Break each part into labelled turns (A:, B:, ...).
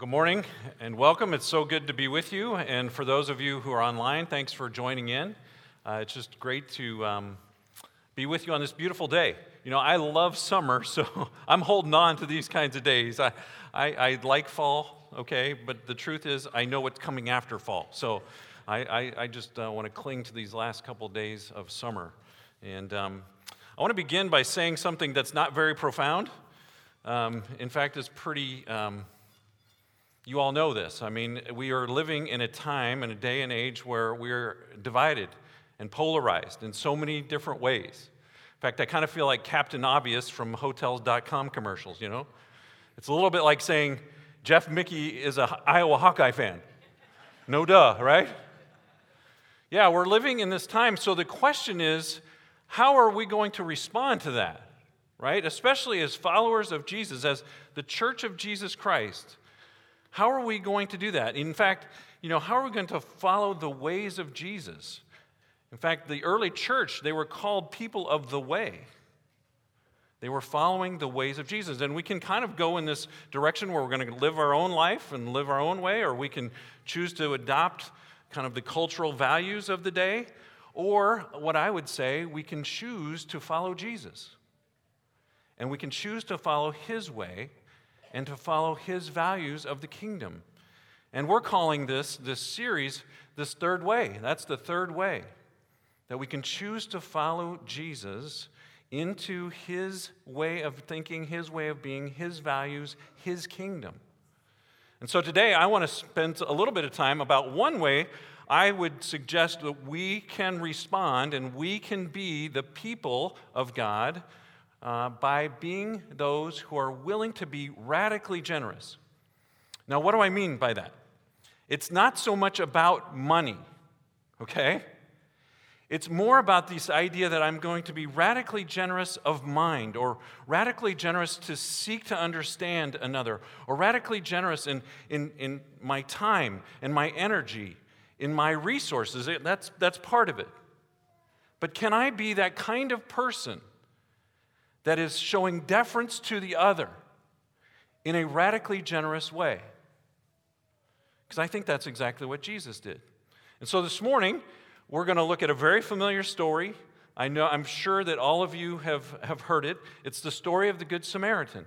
A: Good morning and welcome. It's so good to be with you. And for those of you who are online, thanks for joining in. Uh, it's just great to um, be with you on this beautiful day. You know, I love summer, so I'm holding on to these kinds of days. I, I, I like fall, okay, but the truth is, I know what's coming after fall. So I, I, I just uh, want to cling to these last couple days of summer. And um, I want to begin by saying something that's not very profound. Um, in fact, it's pretty. Um, you all know this. I mean, we are living in a time and a day and age where we're divided and polarized in so many different ways. In fact, I kind of feel like Captain Obvious from Hotels.com commercials, you know? It's a little bit like saying Jeff Mickey is an Iowa Hawkeye fan. No duh, right? Yeah, we're living in this time. So the question is, how are we going to respond to that? Right? Especially as followers of Jesus, as the church of Jesus Christ. How are we going to do that? In fact, you know, how are we going to follow the ways of Jesus? In fact, the early church, they were called people of the way. They were following the ways of Jesus. And we can kind of go in this direction where we're going to live our own life and live our own way, or we can choose to adopt kind of the cultural values of the day. Or what I would say, we can choose to follow Jesus. And we can choose to follow his way and to follow his values of the kingdom. And we're calling this, this series, this third way. That's the third way. That we can choose to follow Jesus into his way of thinking, his way of being, his values, his kingdom. And so today I want to spend a little bit of time about one way I would suggest that we can respond and we can be the people of God uh, by being those who are willing to be radically generous. Now, what do I mean by that? It's not so much about money, okay? It's more about this idea that I'm going to be radically generous of mind, or radically generous to seek to understand another, or radically generous in, in, in my time and my energy, in my resources. That's, that's part of it. But can I be that kind of person that is showing deference to the other in a radically generous way. Because I think that's exactly what Jesus did. And so this morning, we're going to look at a very familiar story. I know, I'm sure that all of you have, have heard it. It's the story of the Good Samaritan.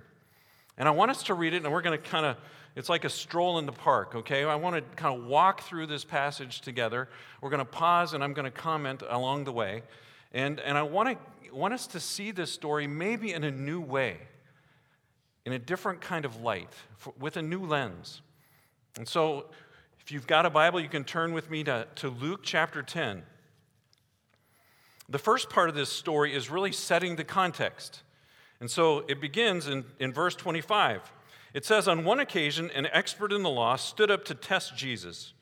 A: And I want us to read it, and we're going to kind of, it's like a stroll in the park, okay? I want to kind of walk through this passage together. We're going to pause, and I'm going to comment along the way. And, and I want to want us to see this story maybe in a new way, in a different kind of light, for, with a new lens. And so, if you've got a Bible, you can turn with me to, to Luke chapter 10. The first part of this story is really setting the context. And so it begins in, in verse 25. It says, On one occasion, an expert in the law stood up to test Jesus.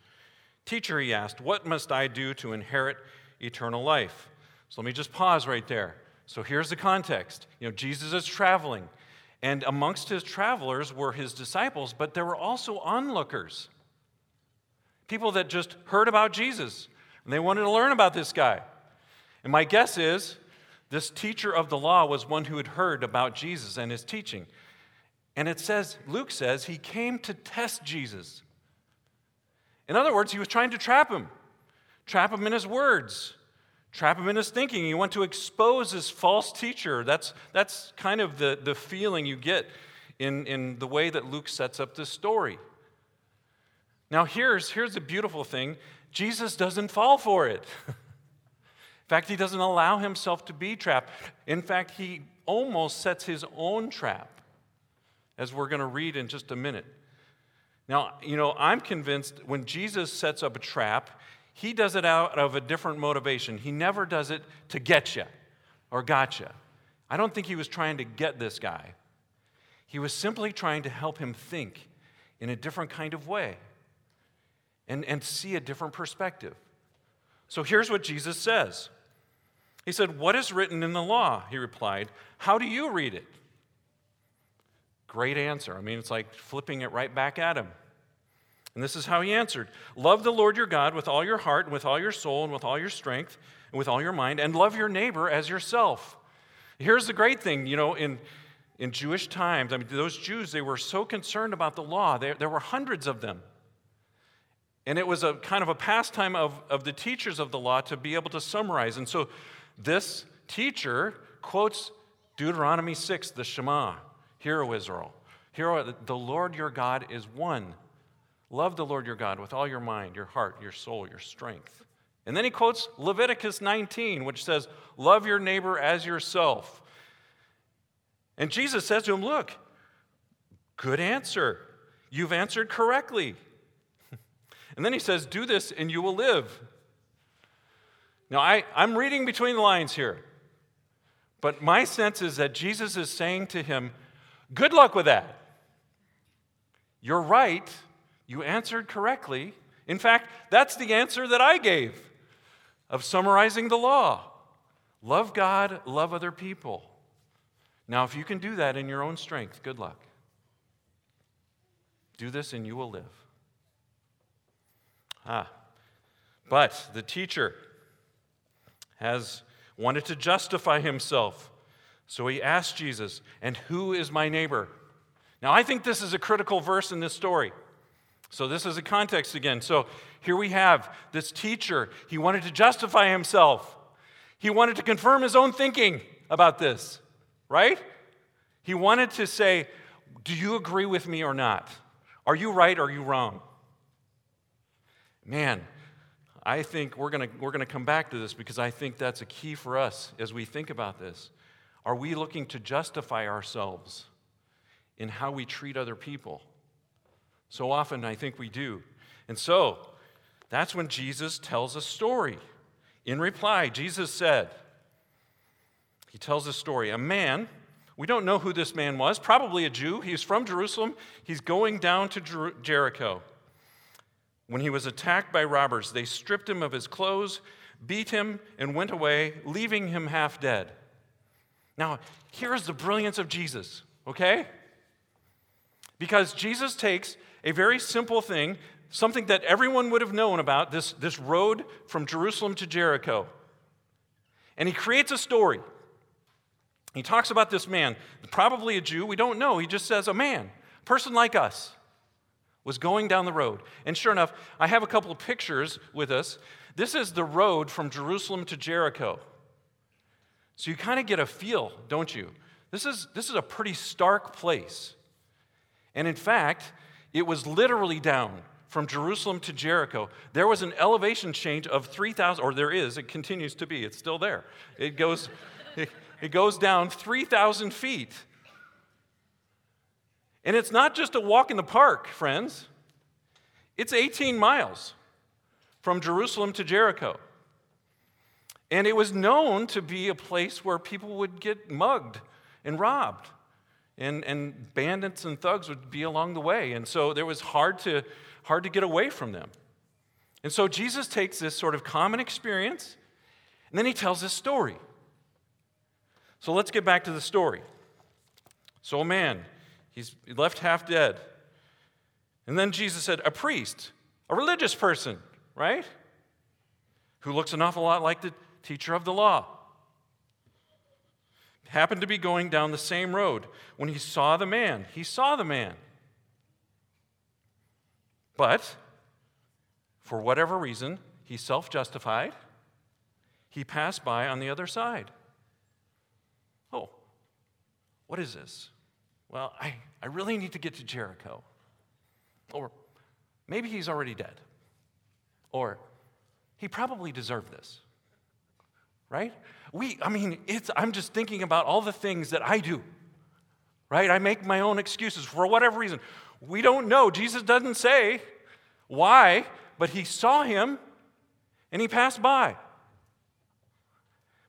A: Teacher, he asked, What must I do to inherit eternal life? So let me just pause right there. So here's the context. You know, Jesus is traveling, and amongst his travelers were his disciples, but there were also onlookers. People that just heard about Jesus, and they wanted to learn about this guy. And my guess is this teacher of the law was one who had heard about Jesus and his teaching. And it says, Luke says, he came to test Jesus. In other words, he was trying to trap him, trap him in his words trap him in his thinking. You want to expose his false teacher. That's, that's kind of the, the feeling you get in, in the way that Luke sets up this story. Now, here's, here's the beautiful thing Jesus doesn't fall for it. in fact, he doesn't allow himself to be trapped. In fact, he almost sets his own trap, as we're going to read in just a minute. Now, you know, I'm convinced when Jesus sets up a trap, he does it out of a different motivation. He never does it to get you or gotcha. I don't think he was trying to get this guy. He was simply trying to help him think in a different kind of way and, and see a different perspective. So here's what Jesus says He said, What is written in the law? He replied, How do you read it? Great answer. I mean, it's like flipping it right back at him. And this is how he answered Love the Lord your God with all your heart, and with all your soul, and with all your strength, and with all your mind, and love your neighbor as yourself. Here's the great thing you know, in in Jewish times, I mean, those Jews, they were so concerned about the law. There, there were hundreds of them. And it was a kind of a pastime of, of the teachers of the law to be able to summarize. And so this teacher quotes Deuteronomy 6, the Shema Hear, O Israel. Hear, the Lord your God is one. Love the Lord your God with all your mind, your heart, your soul, your strength. And then he quotes Leviticus 19, which says, Love your neighbor as yourself. And Jesus says to him, Look, good answer. You've answered correctly. and then he says, Do this and you will live. Now, I, I'm reading between the lines here, but my sense is that Jesus is saying to him, Good luck with that. You're right. You answered correctly. In fact, that's the answer that I gave of summarizing the law love God, love other people. Now, if you can do that in your own strength, good luck. Do this and you will live. Ah, but the teacher has wanted to justify himself. So he asked Jesus, And who is my neighbor? Now, I think this is a critical verse in this story. So, this is a context again. So, here we have this teacher. He wanted to justify himself, he wanted to confirm his own thinking about this right? He wanted to say, Do you agree with me or not? Are you right or are you wrong? Man, I think we're going we're to come back to this because I think that's a key for us as we think about this. Are we looking to justify ourselves in how we treat other people? So often I think we do. And so that's when Jesus tells a story. In reply, Jesus said, he tells a story. A man, we don't know who this man was, probably a Jew. He's from Jerusalem. He's going down to Jer- Jericho. When he was attacked by robbers, they stripped him of his clothes, beat him, and went away, leaving him half dead. Now, here's the brilliance of Jesus, okay? Because Jesus takes a very simple thing, something that everyone would have known about, this, this road from Jerusalem to Jericho, and he creates a story. He talks about this man, probably a Jew, we don't know. He just says a man, a person like us, was going down the road. And sure enough, I have a couple of pictures with us. This is the road from Jerusalem to Jericho. So you kind of get a feel, don't you? This is, this is a pretty stark place. And in fact, it was literally down from Jerusalem to Jericho. There was an elevation change of 3,000, or there is, it continues to be, it's still there. It goes. It goes down 3,000 feet. And it's not just a walk in the park, friends. It's 18 miles from Jerusalem to Jericho. And it was known to be a place where people would get mugged and robbed. And, and bandits and thugs would be along the way. And so there was hard to, hard to get away from them. And so Jesus takes this sort of common experience, and then he tells this story. So let's get back to the story. So, a man, he's left half dead. And then Jesus said, A priest, a religious person, right? Who looks an awful lot like the teacher of the law. Happened to be going down the same road. When he saw the man, he saw the man. But, for whatever reason, he self justified. He passed by on the other side. Oh, what is this? Well, I, I really need to get to Jericho. Or maybe he's already dead. Or he probably deserved this. Right? We, I mean, it's, I'm just thinking about all the things that I do. Right? I make my own excuses for whatever reason. We don't know. Jesus doesn't say why, but he saw him and he passed by.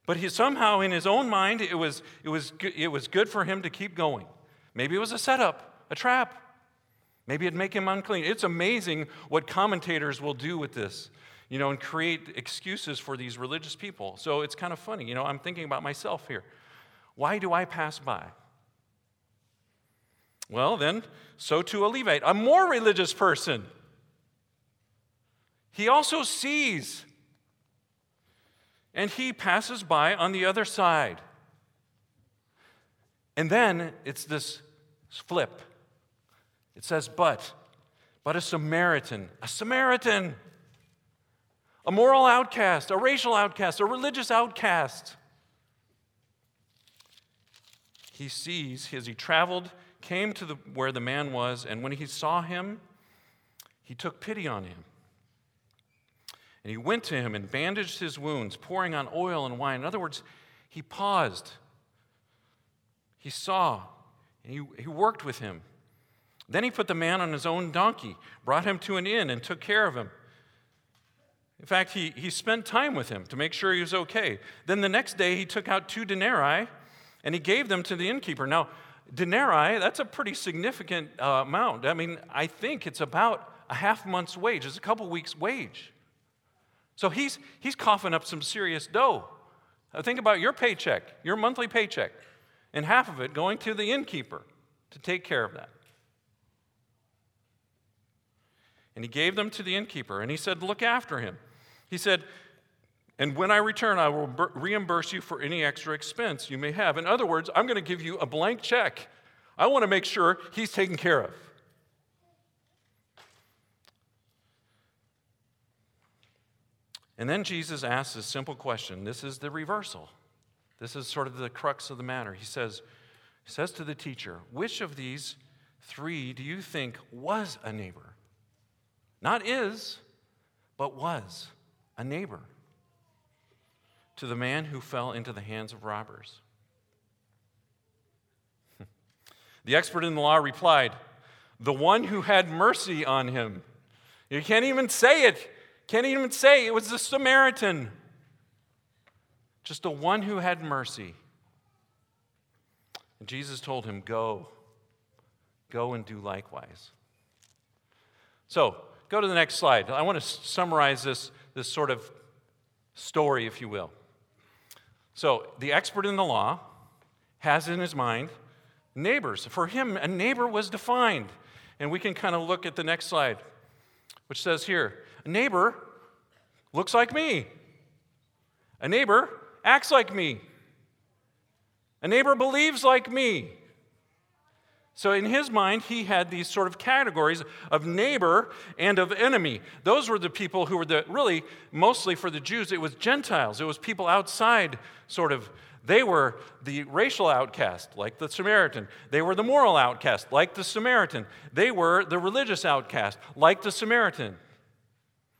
A: But he, somehow, in his own mind, it was, it, was, it was good for him to keep going. Maybe it was a setup, a trap. Maybe it'd make him unclean. It's amazing what commentators will do with this, you know, and create excuses for these religious people. So it's kind of funny. You know, I'm thinking about myself here. Why do I pass by? Well, then, so to a Levite, a more religious person. He also sees and he passes by on the other side. And then it's this flip. It says, but, but a Samaritan, a Samaritan, a moral outcast, a racial outcast, a religious outcast. He sees as he traveled, came to the, where the man was, and when he saw him, he took pity on him. And he went to him and bandaged his wounds, pouring on oil and wine. In other words, he paused. He saw, and he, he worked with him. Then he put the man on his own donkey, brought him to an inn, and took care of him. In fact, he, he spent time with him to make sure he was okay. Then the next day, he took out two denarii and he gave them to the innkeeper. Now, denarii, that's a pretty significant uh, amount. I mean, I think it's about a half month's wage, it's a couple weeks' wage. So he's, he's coughing up some serious dough. Now think about your paycheck, your monthly paycheck, and half of it going to the innkeeper to take care of that. And he gave them to the innkeeper, and he said, Look after him. He said, And when I return, I will reimburse you for any extra expense you may have. In other words, I'm going to give you a blank check. I want to make sure he's taken care of. And then Jesus asks a simple question. This is the reversal. This is sort of the crux of the matter. He says, he says to the teacher, Which of these three do you think was a neighbor? Not is, but was a neighbor to the man who fell into the hands of robbers. the expert in the law replied, The one who had mercy on him. You can't even say it. Can't even say it was the Samaritan. Just the one who had mercy. And Jesus told him, Go, go and do likewise. So, go to the next slide. I want to summarize this, this sort of story, if you will. So, the expert in the law has in his mind neighbors. For him, a neighbor was defined. And we can kind of look at the next slide, which says here a neighbor looks like me. A neighbor acts like me. A neighbor believes like me. So, in his mind, he had these sort of categories of neighbor and of enemy. Those were the people who were the really, mostly for the Jews, it was Gentiles. It was people outside, sort of. They were the racial outcast, like the Samaritan. They were the moral outcast, like the Samaritan. They were the religious outcast, like the Samaritan.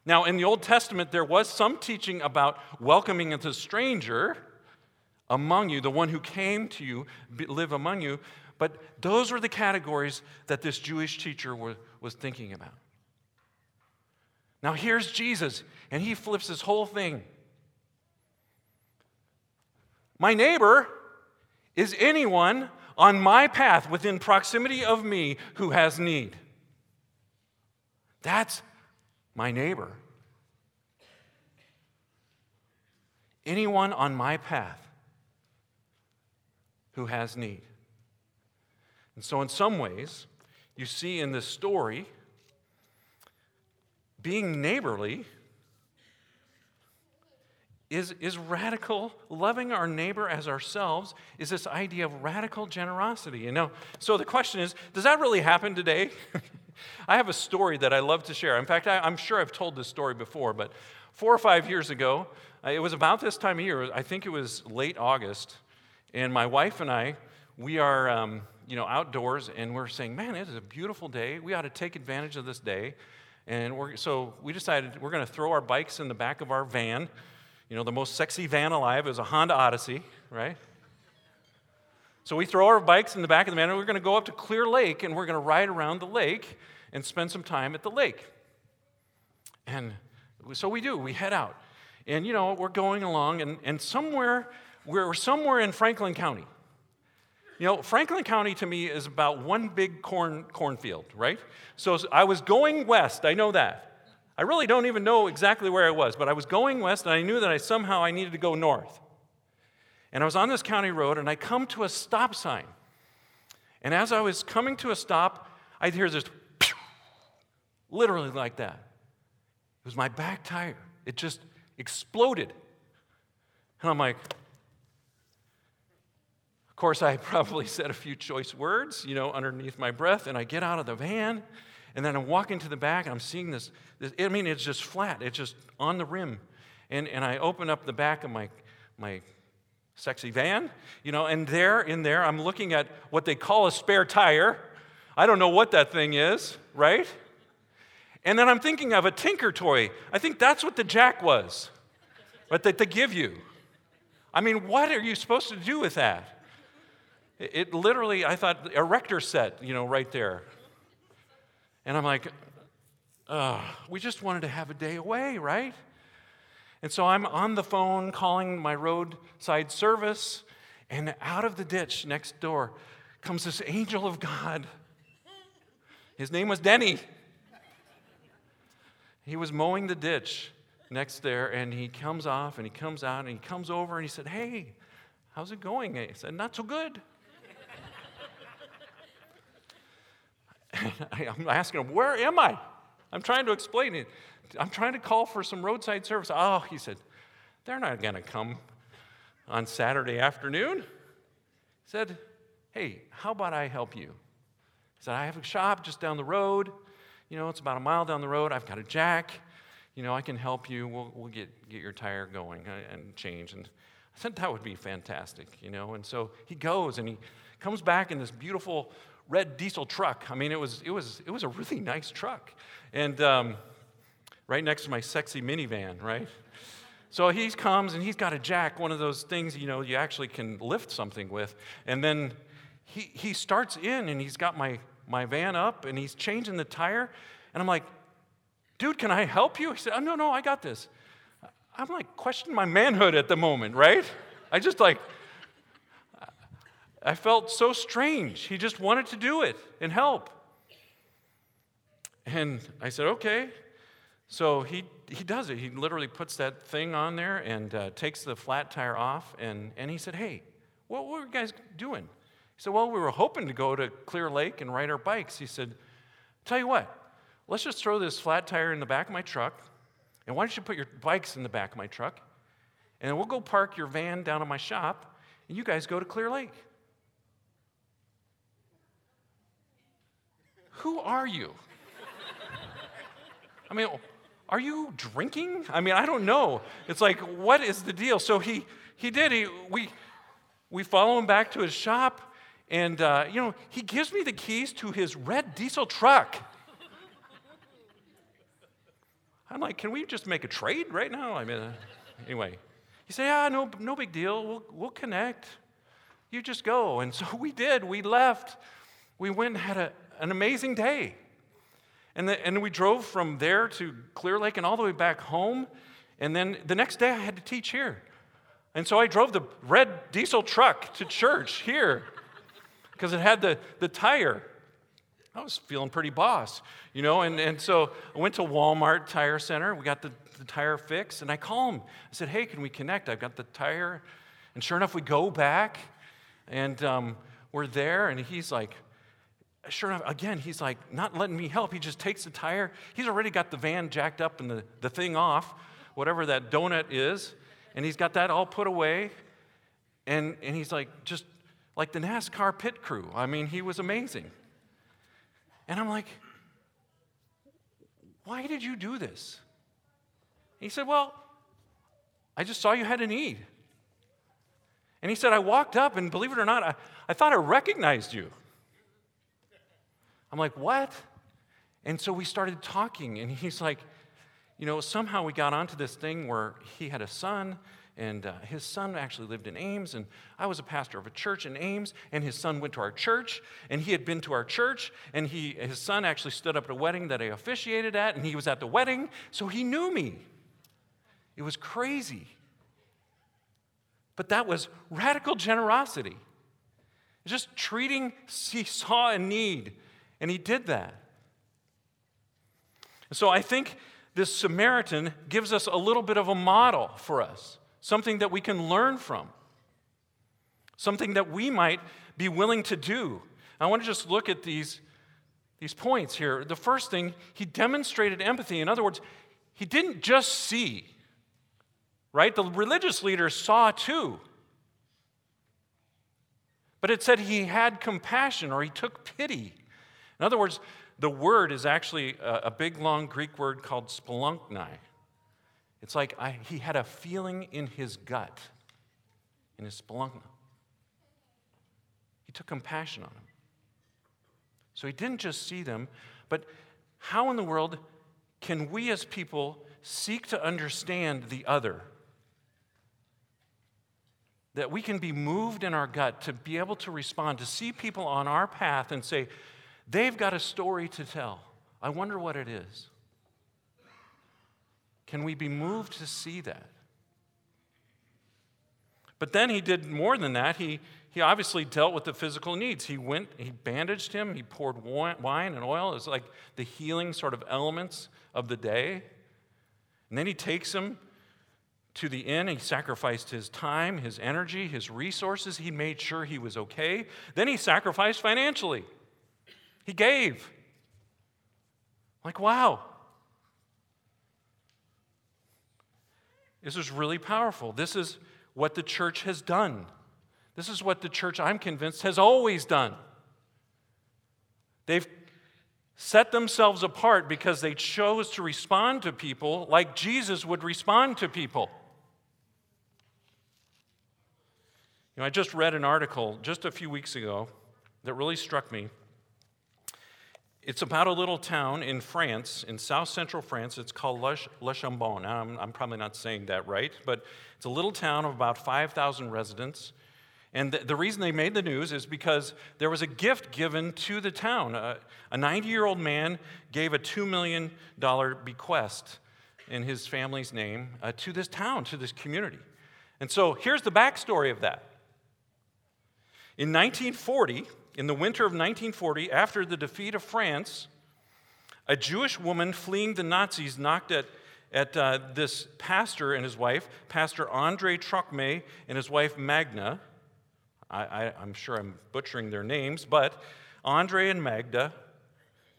A: Now, in the Old Testament, there was some teaching about welcoming the stranger among you, the one who came to you, live among you. But those were the categories that this Jewish teacher was thinking about. Now, here's Jesus, and he flips this whole thing. My neighbor is anyone on my path within proximity of me who has need. That's my neighbor. Anyone on my path who has need. And so, in some ways, you see in this story, being neighborly is, is radical, loving our neighbor as ourselves, is this idea of radical generosity. You know, so the question is, does that really happen today? I have a story that I love to share. In fact, I, am sure I've told this story before, but four or five years ago, uh, it was about this time of year. I think it was late August, and my wife and I, we are, um, you know, outdoors, and we're saying, "Man, it is a beautiful day. We ought to take advantage of this day." And we're, so we decided we're going to throw our bikes in the back of our van. You know, the most sexy van alive is a Honda Odyssey, right? So we throw our bikes in the back of the van, and we're going to go up to Clear Lake, and we're going to ride around the lake and spend some time at the lake. And so we do. We head out. And, you know, we're going along, and, and somewhere, we're somewhere in Franklin County. You know, Franklin County to me is about one big corn cornfield, right? So I was going west, I know that. I really don't even know exactly where I was, but I was going west and I knew that I somehow I needed to go north. And I was on this county road and I come to a stop sign. And as I was coming to a stop, I'd hear this pew, literally like that. It was my back tire. It just exploded. And I'm like, course, I probably said a few choice words, you know, underneath my breath, and I get out of the van, and then I'm walking to the back, and I'm seeing this, this I mean, it's just flat, it's just on the rim. And, and I open up the back of my, my sexy van, you know, and there, in there, I'm looking at what they call a spare tire. I don't know what that thing is, right? And then I'm thinking of a tinker toy. I think that's what the jack was, but that they give you. I mean, what are you supposed to do with that? It literally, I thought, erector set, you know, right there. And I'm like, uh, we just wanted to have a day away, right? And so I'm on the phone calling my roadside service, and out of the ditch next door comes this angel of God. His name was Denny. He was mowing the ditch next there, and he comes off and he comes out and he comes over and he said, Hey, how's it going? I said, Not so good. I'm asking him, Where am I? I'm trying to explain it. I'm trying to call for some roadside service. Oh, he said, They're not going to come on Saturday afternoon. He said, Hey, how about I help you? He said, I have a shop just down the road. You know, it's about a mile down the road. I've got a jack. You know, I can help you. We'll, we'll get, get your tire going uh, and change. And I said, That would be fantastic, you know. And so he goes and he comes back in this beautiful red diesel truck. I mean, it was, it was, it was a really nice truck. And um, right next to my sexy minivan, right? So he comes and he's got a jack, one of those things, you know, you actually can lift something with. And then he, he starts in and he's got my, my van up and he's changing the tire. And I'm like, dude, can I help you? He said, oh, no, no, I got this. I'm like questioning my manhood at the moment, right? I just like, I felt so strange. He just wanted to do it and help. And I said, okay. So he, he does it. He literally puts that thing on there and uh, takes the flat tire off. And, and he said, hey, what were you guys doing? He said, well, we were hoping to go to Clear Lake and ride our bikes. He said, tell you what, let's just throw this flat tire in the back of my truck. And why don't you put your bikes in the back of my truck? And we'll go park your van down at my shop, and you guys go to Clear Lake. Who are you? I mean, are you drinking? I mean, I don't know. It's like, what is the deal? So he, he did. He, we, we follow him back to his shop, and, uh, you know, he gives me the keys to his red diesel truck. I'm like, can we just make a trade right now? I mean, uh, anyway. He said, yeah, no, no big deal. We'll, we'll connect. You just go. And so we did. We left. We went and had a, an amazing day. And, the, and we drove from there to Clear Lake and all the way back home. And then the next day I had to teach here. And so I drove the red diesel truck to church here because it had the, the tire. I was feeling pretty boss, you know, and, and so I went to Walmart Tire Center. We got the, the tire fixed, and I call him. I said, Hey, can we connect? I've got the tire. And sure enough, we go back, and um, we're there, and he's like, sure enough, again, he's like not letting me help. He just takes the tire. He's already got the van jacked up and the, the thing off, whatever that donut is, and he's got that all put away. And, and he's like, just like the NASCAR pit crew. I mean, he was amazing. And I'm like, why did you do this? He said, well, I just saw you had a need. And he said, I walked up, and believe it or not, I, I thought I recognized you. I'm like, what? And so we started talking, and he's like, you know, somehow we got onto this thing where he had a son, and uh, his son actually lived in Ames, and I was a pastor of a church in Ames, and his son went to our church, and he had been to our church, and he, his son actually stood up at a wedding that I officiated at, and he was at the wedding, so he knew me. It was crazy. But that was radical generosity. Just treating, he saw a need and he did that. So I think this Samaritan gives us a little bit of a model for us, something that we can learn from, something that we might be willing to do. I want to just look at these, these points here. The first thing, he demonstrated empathy. In other words, he didn't just see, right? The religious leaders saw too. But it said he had compassion or he took pity. In other words, the word is actually a, a big, long Greek word called splunknai. It's like I, he had a feeling in his gut, in his splanchna. He took compassion on them. So he didn't just see them, but how in the world can we as people seek to understand the other? That we can be moved in our gut to be able to respond, to see people on our path and say, they've got a story to tell. I wonder what it is. Can we be moved to see that? But then he did more than that. He, he obviously dealt with the physical needs. He went, he bandaged him, he poured wine and oil. It's like the healing sort of elements of the day. And then he takes him to the inn. He sacrificed his time, his energy, his resources. He made sure he was okay. Then he sacrificed financially. He gave. Like, wow. This is really powerful. This is what the church has done. This is what the church, I'm convinced, has always done. They've set themselves apart because they chose to respond to people like Jesus would respond to people. You know, I just read an article just a few weeks ago that really struck me. It's about a little town in France, in south central France. It's called Le, Chambon. I'm, I'm probably not saying that right, but it's a little town of about 5,000 residents. And the, the, reason they made the news is because there was a gift given to the town. a 90 year old man gave a $2 million bequest in his family's name uh, to this town, to this community. And so here's the backstory of that. In 1940, in the winter of 1940, after the defeat of France, a Jewish woman fleeing the Nazis knocked at, at uh, this pastor and his wife, Pastor Andre Trocmé and his wife Magda. I, am sure I'm butchering their names, but Andre and Magda,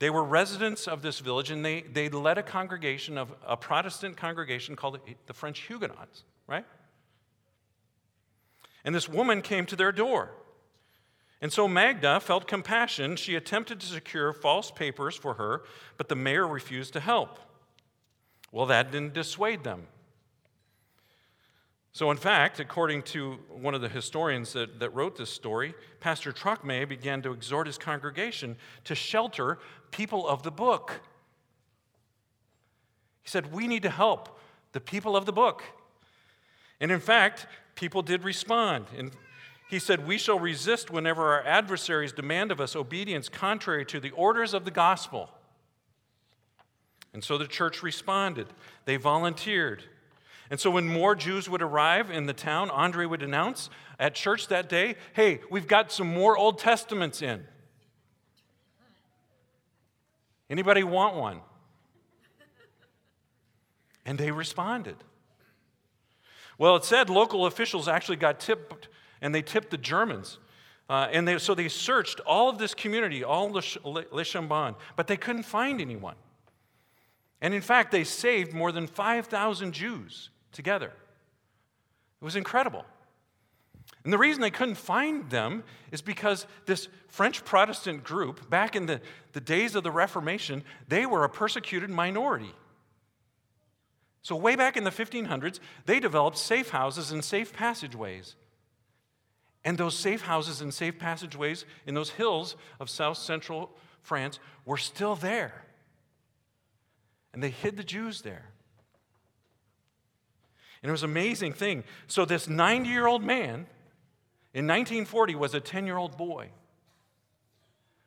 A: they were residents of this village and they, they led a congregation of a Protestant congregation called the French Huguenots, right? And this woman came to their door. And so Magda felt compassion. She attempted to secure false papers for her, but the mayor refused to help. Well, that didn't dissuade them. So, in fact, according to one of the historians that, that wrote this story, Pastor Trocmé began to exhort his congregation to shelter people of the book. He said, We need to help the people of the book. And in fact, people did respond. And he said, We shall resist whenever our adversaries demand of us obedience contrary to the orders of the gospel. And so the church responded. They volunteered. And so when more Jews would arrive in the town, Andre would announce at church that day, hey, we've got some more Old Testaments in. Anybody want one? And they responded. Well, it said local officials actually got tipped, and they tipped the Germans. Uh, and they, so they searched all of this community, all Le Chambon, but they couldn't find anyone. And in fact, they saved more than 5,000 Jews together. It was incredible. And the reason they couldn't find them is because this French Protestant group, back in the, the days of the Reformation, they were a persecuted minority. So, way back in the 1500s, they developed safe houses and safe passageways. And those safe houses and safe passageways in those hills of south central France were still there. And they hid the Jews there. And it was an amazing thing. So, this 90 year old man in 1940 was a 10 year old boy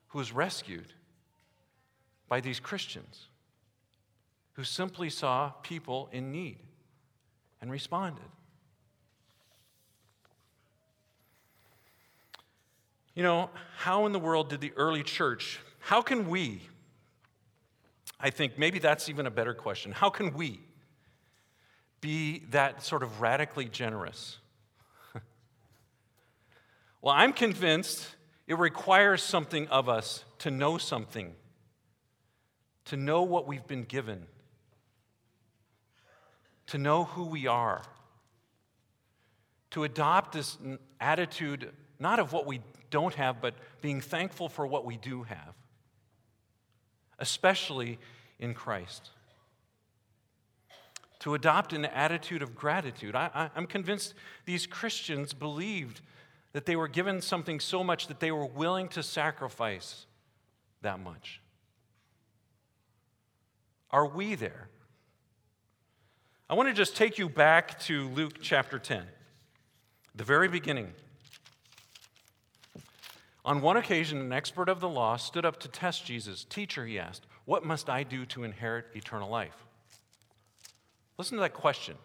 A: who was rescued by these Christians who simply saw people in need and responded. You know, how in the world did the early church, how can we, I think maybe that's even a better question, how can we be that sort of radically generous? well, I'm convinced it requires something of us to know something, to know what we've been given, to know who we are, to adopt this attitude not of what we don't have, but being thankful for what we do have, especially in Christ. To adopt an attitude of gratitude. I, am convinced these Christians believed that they were given something so much that they were willing to sacrifice that much. Are we there? I want to just take you back to Luke chapter 10, the very beginning. On one occasion, an expert of the law stood up to test Jesus. Teacher, he asked, What must I do to inherit eternal life? Listen to that question.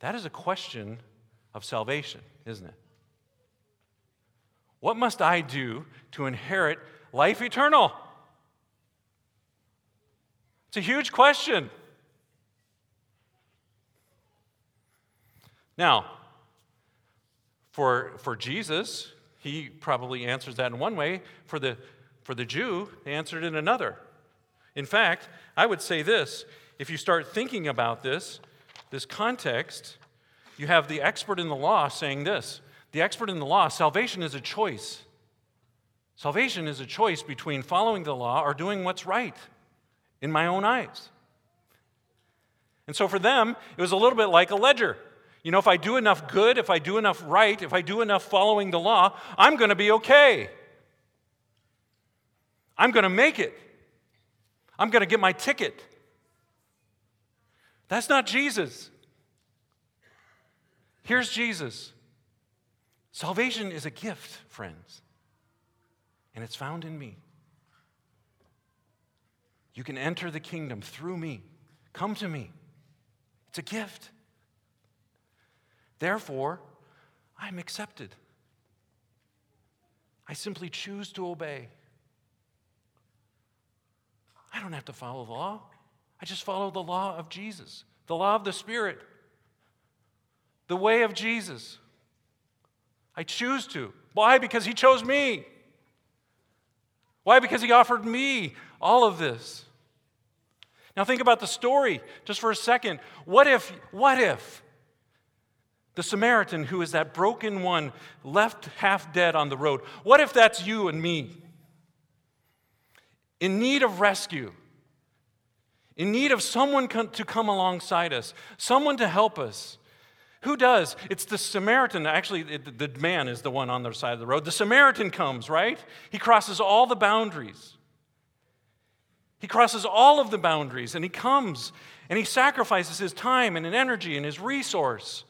A: That is a question of salvation, isn't it? What must I do to inherit life eternal? It's a huge question. Now, for, for Jesus, he probably answers that in one way. For the, for the Jew, they answered in another. In fact, I would say this if you start thinking about this, this context, you have the expert in the law saying this the expert in the law salvation is a choice. Salvation is a choice between following the law or doing what's right in my own eyes. And so for them, it was a little bit like a ledger. You know, if I do enough good, if I do enough right, if I do enough following the law, I'm going to be okay. I'm going to make it. I'm going to get my ticket. That's not Jesus. Here's Jesus. Salvation is a gift, friends, and it's found in me. You can enter the kingdom through me. Come to me. It's a gift. Therefore, I'm accepted. I simply choose to obey. I don't have to follow the law. I just follow the law of Jesus, the law of the Spirit, the way of Jesus. I choose to. Why? Because He chose me. Why? Because He offered me all of this. Now think about the story just for a second. What if, what if the Samaritan, who is that broken one, left half dead on the road, what if that's you and me? In need of rescue, in need of someone to come alongside us, someone to help us. Who does? It's the Samaritan. Actually, the man is the one on the side of the road. The Samaritan comes, right? He crosses all the boundaries. He crosses all of the boundaries and he comes and he sacrifices his time and his energy and his resource.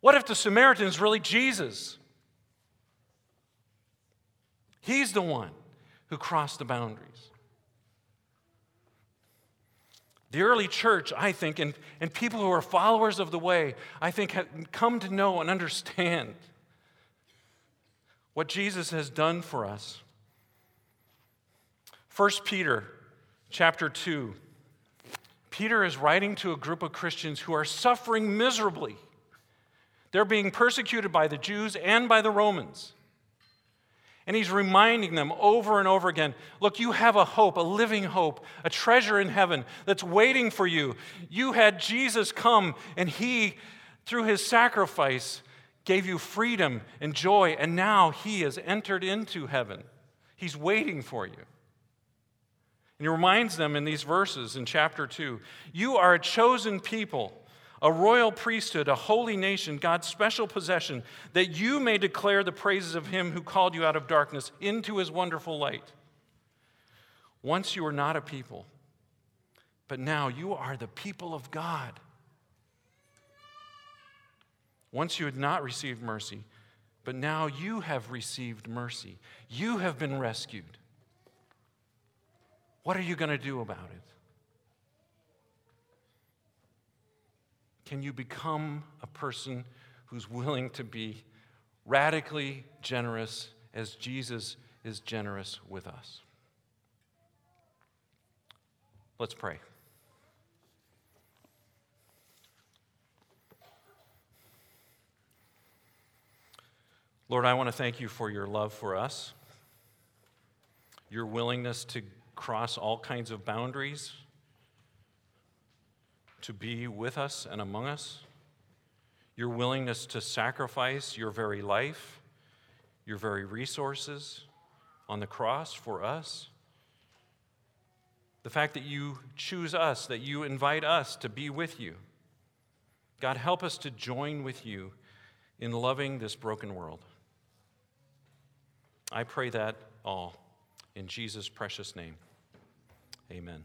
A: What if the Samaritan is really Jesus? He's the one who crossed the boundaries. The early church, I think, and, and people who are followers of the way, I think, have come to know and understand what Jesus has done for us. 1 Peter chapter 2. Peter is writing to a group of Christians who are suffering miserably. They're being persecuted by the Jews and by the Romans. And he's reminding them over and over again look, you have a hope, a living hope, a treasure in heaven that's waiting for you. You had Jesus come, and he, through his sacrifice, gave you freedom and joy, and now he has entered into heaven. He's waiting for you. And he reminds them in these verses in chapter 2 You are a chosen people a royal priesthood, a holy nation, God's special possession, that you may declare the praises of him who called you out of darkness into his wonderful light. Once you were not a people, but now you are the people of God. Once you had not received mercy, but now you have received mercy. You have been rescued. What are you going to do about it? Can you become a person who's willing to be radically generous as Jesus is generous with us? Let's pray. Lord, I want to thank you for your love for us, your willingness to cross all kinds of boundaries to be with us and among us, your willingness to sacrifice your very life, your very resources on the cross for us. The fact that you choose us, that you invite us to be with you. God, help us to join with you in loving this broken world. I pray that all in Jesus' precious name. Amen.